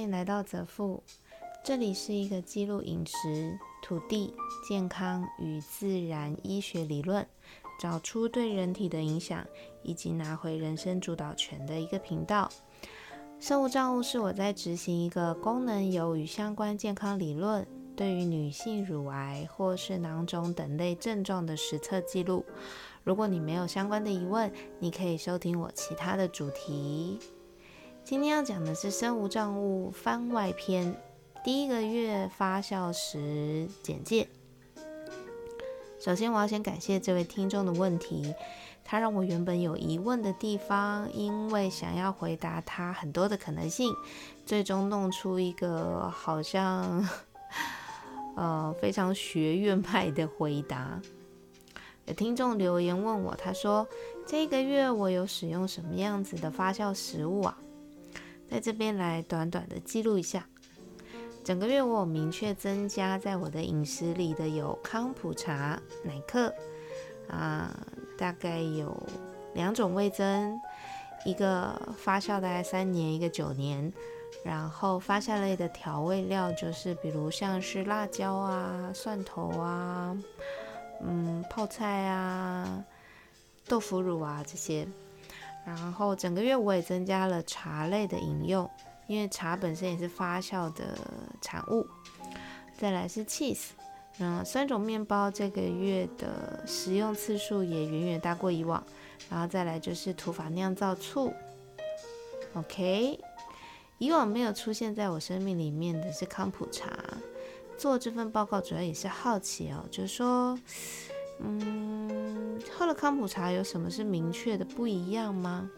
欢迎来到泽富，这里是一个记录饮食、土地、健康与自然医学理论，找出对人体的影响，以及拿回人生主导权的一个频道。生物账务是我在执行一个功能有与相关健康理论，对于女性乳癌或是囊肿等类症状的实测记录。如果你没有相关的疑问，你可以收听我其他的主题。今天要讲的是生无障物番外篇，第一个月发酵时简介。首先，我要先感谢这位听众的问题，他让我原本有疑问的地方，因为想要回答他很多的可能性，最终弄出一个好像呃非常学院派的回答。有听众留言问我，他说这个月我有使用什么样子的发酵食物啊？在这边来短短的记录一下，整个月我有明确增加在我的饮食里的有康普茶、奶克啊，大概有两种味增，一个发酵大概三年，一个九年，然后发酵类的调味料就是比如像是辣椒啊、蒜头啊、嗯泡菜啊、豆腐乳啊这些。然后整个月我也增加了茶类的饮用，因为茶本身也是发酵的产物。再来是 cheese，嗯，三种面包这个月的食用次数也远远大过以往。然后再来就是土法酿造醋。OK，以往没有出现在我生命里面的是康普茶。做这份报告主要也是好奇哦，就是说。嗯，喝了康普茶有什么是明确的不一样吗？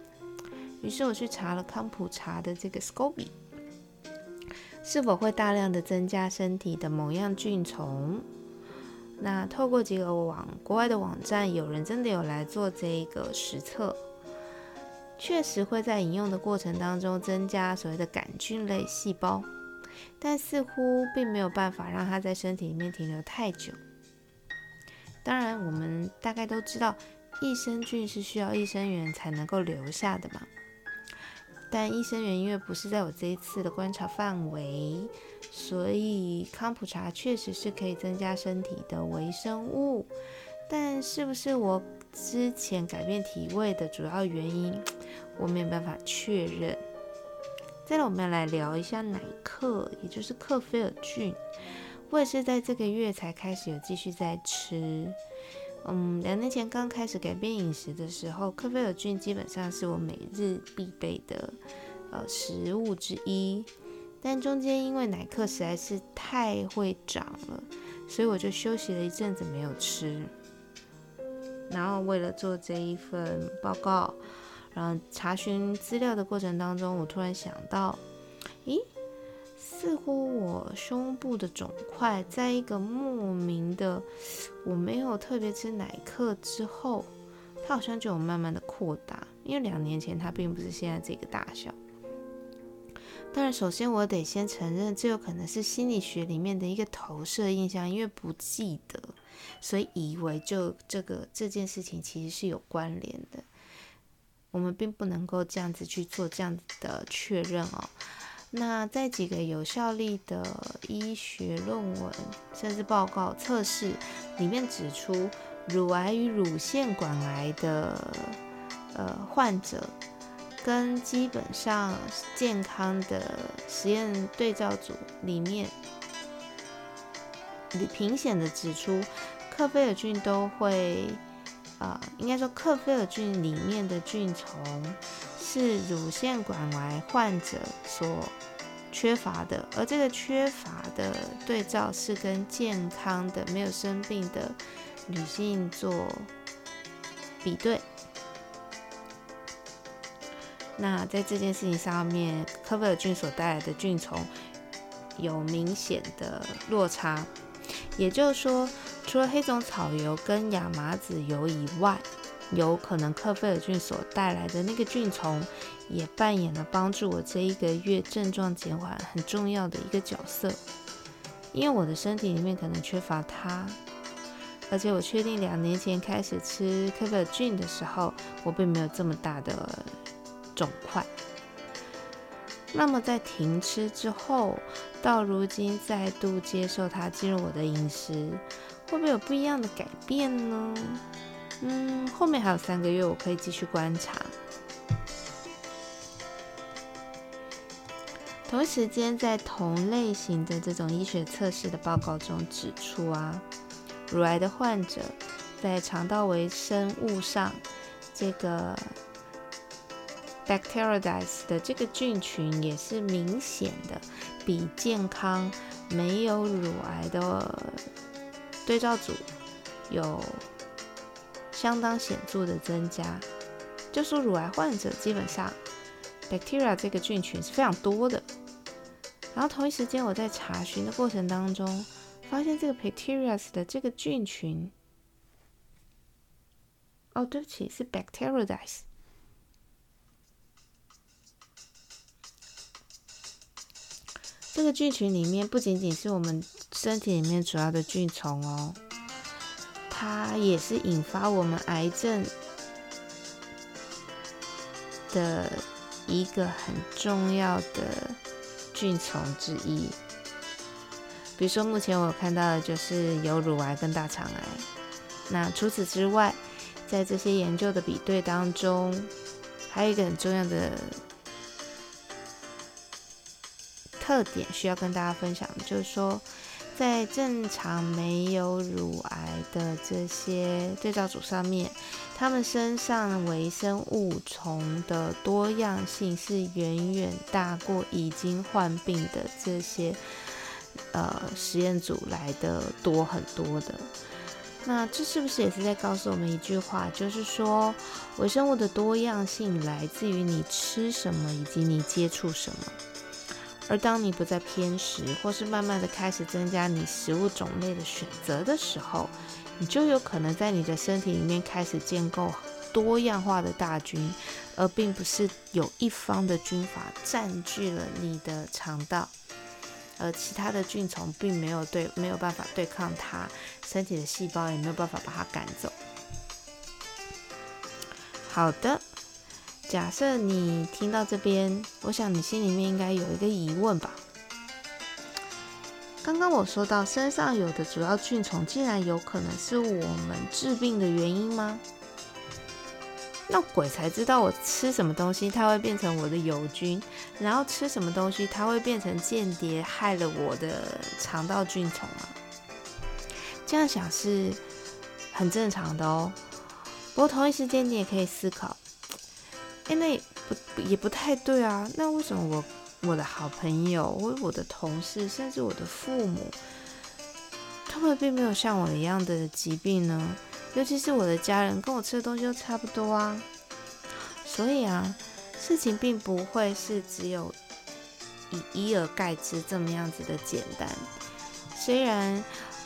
于是我去查了康普茶的这个 SCOBY，是否会大量的增加身体的某样菌虫？那透过几个网国外的网站，有人真的有来做这个实测，确实会在饮用的过程当中增加所谓的杆菌类细胞，但似乎并没有办法让它在身体里面停留太久。当然，我们大概都知道，益生菌是需要益生元才能够留下的嘛。但益生元因为不是在我这一次的观察范围，所以康普茶确实是可以增加身体的微生物。但是不是我之前改变体味的主要原因，我没有办法确认。再来，我们来聊一下奶克，也就是克菲尔菌。我也是在这个月才开始有继续在吃，嗯，两年前刚开始改变饮食的时候，克菲尔菌基本上是我每日必备的呃食物之一。但中间因为奶克实在是太会长了，所以我就休息了一阵子没有吃。然后为了做这一份报告，然后查询资料的过程当中，我突然想到，咦？似乎我胸部的肿块，在一个莫名的我没有特别吃奶克之后，它好像就有慢慢的扩大。因为两年前它并不是现在这个大小。当然，首先我得先承认，这有可能是心理学里面的一个投射印象，因为不记得，所以以为就这个这件事情其实是有关联的。我们并不能够这样子去做这样子的确认哦。那在几个有效力的医学论文甚至报告测试里面指出，乳癌与乳腺管癌的呃患者，跟基本上健康的实验对照组里面，明显的指出，克菲尔菌都会啊，应该说克菲尔菌里面的菌虫。是乳腺管癌患者所缺乏的，而这个缺乏的对照是跟健康的、没有生病的女性做比对。那在这件事情上面，科菲尔菌所带来的菌虫有明显的落差，也就是说，除了黑种草油跟亚麻籽油以外。有可能克菲尔菌所带来的那个菌虫，也扮演了帮助我这一个月症状减缓很重要的一个角色。因为我的身体里面可能缺乏它，而且我确定两年前开始吃克菲尔菌的时候，我并没有这么大的肿块。那么在停吃之后，到如今再度接受它进入我的饮食，会不会有不一样的改变呢？嗯，后面还有三个月，我可以继续观察。同一时间，在同类型的这种医学测试的报告中指出啊，乳癌的患者在肠道微生物上，这个。Bacteroides 的这个菌群也是明显的比健康没有乳癌的对照组有相当显著的增加。就说乳癌患者基本上 bacteria 这个菌群是非常多的。然后同一时间我在查询的过程当中，发现这个 bacteria 的这个菌群，哦，对不起，是 Bacteroides。这个菌群里面不仅仅是我们身体里面主要的菌虫哦，它也是引发我们癌症的一个很重要的菌虫之一。比如说，目前我看到的就是有乳癌跟大肠癌。那除此之外，在这些研究的比对当中，还有一个很重要的。特点需要跟大家分享，就是说，在正常没有乳癌的这些对照组上面，他们身上微生物虫的多样性是远远大过已经患病的这些呃实验组来的多很多的。那这是不是也是在告诉我们一句话，就是说，微生物的多样性来自于你吃什么以及你接触什么。而当你不再偏食，或是慢慢的开始增加你食物种类的选择的时候，你就有可能在你的身体里面开始建构多样化的大军，而并不是有一方的军阀占据了你的肠道，而其他的菌虫并没有对没有办法对抗它，身体的细胞也没有办法把它赶走。好的。假设你听到这边，我想你心里面应该有一个疑问吧？刚刚我说到身上有的主要菌虫，竟然有可能是我们治病的原因吗？那鬼才知道我吃什么东西它会变成我的友军，然后吃什么东西它会变成间谍，害了我的肠道菌虫啊？这样想是很正常的哦。不过同一时间，你也可以思考。哎，那不也不太对啊？那为什么我我的好朋友、我我的同事，甚至我的父母，他们并没有像我一样的疾病呢？尤其是我的家人，跟我吃的东西都差不多啊。所以啊，事情并不会是只有以一而概之这么样子的简单。虽然。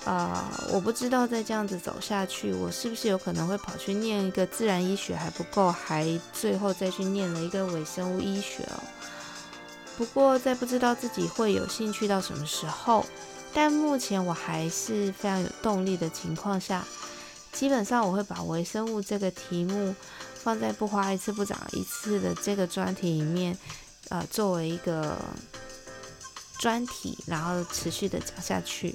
啊，我不知道再这样子走下去，我是不是有可能会跑去念一个自然医学还不够，还最后再去念了一个微生物医学哦。不过在不知道自己会有兴趣到什么时候，但目前我还是非常有动力的情况下，基本上我会把微生物这个题目放在不花一次不长一次的这个专题里面，呃，作为一个专题，然后持续的讲下去。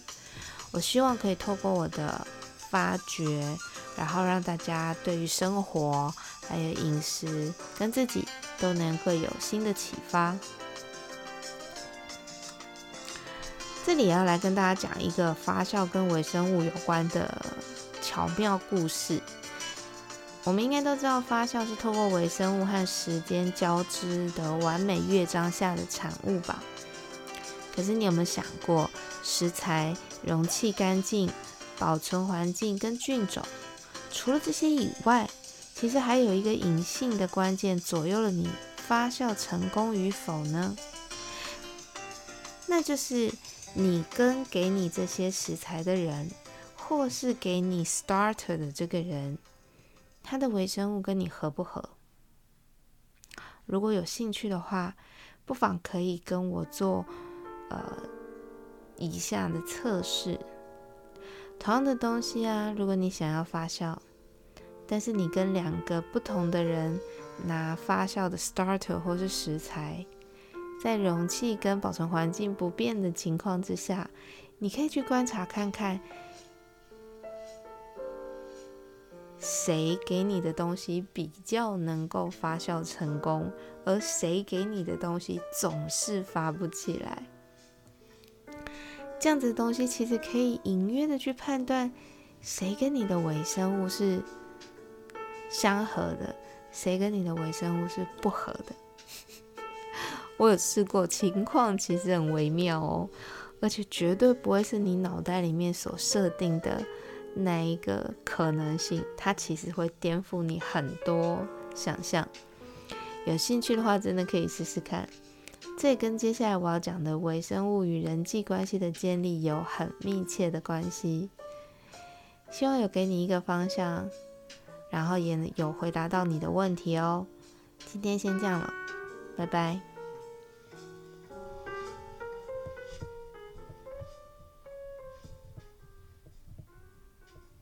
我希望可以透过我的发掘，然后让大家对于生活、还有饮食跟自己都能够有新的启发。这里要来跟大家讲一个发酵跟微生物有关的巧妙故事。我们应该都知道，发酵是透过微生物和时间交织的完美乐章下的产物吧？可是你有没有想过，食材？容器干净、保存环境跟菌种，除了这些以外，其实还有一个隐性的关键左右了你发酵成功与否呢？那就是你跟给你这些食材的人，或是给你 starter 的这个人，他的微生物跟你合不合？如果有兴趣的话，不妨可以跟我做，呃。以下的测试，同样的东西啊，如果你想要发酵，但是你跟两个不同的人拿发酵的 starter 或是食材，在容器跟保存环境不变的情况之下，你可以去观察看看，谁给你的东西比较能够发酵成功，而谁给你的东西总是发不起来。这样子的东西其实可以隐约的去判断，谁跟你的微生物是相合的，谁跟你的微生物是不合的。我有试过，情况其实很微妙哦，而且绝对不会是你脑袋里面所设定的那一个可能性，它其实会颠覆你很多想象。有兴趣的话，真的可以试试看。这跟接下来我要讲的微生物与人际关系的建立有很密切的关系。希望有给你一个方向，然后也有回答到你的问题哦。今天先这样了，拜拜。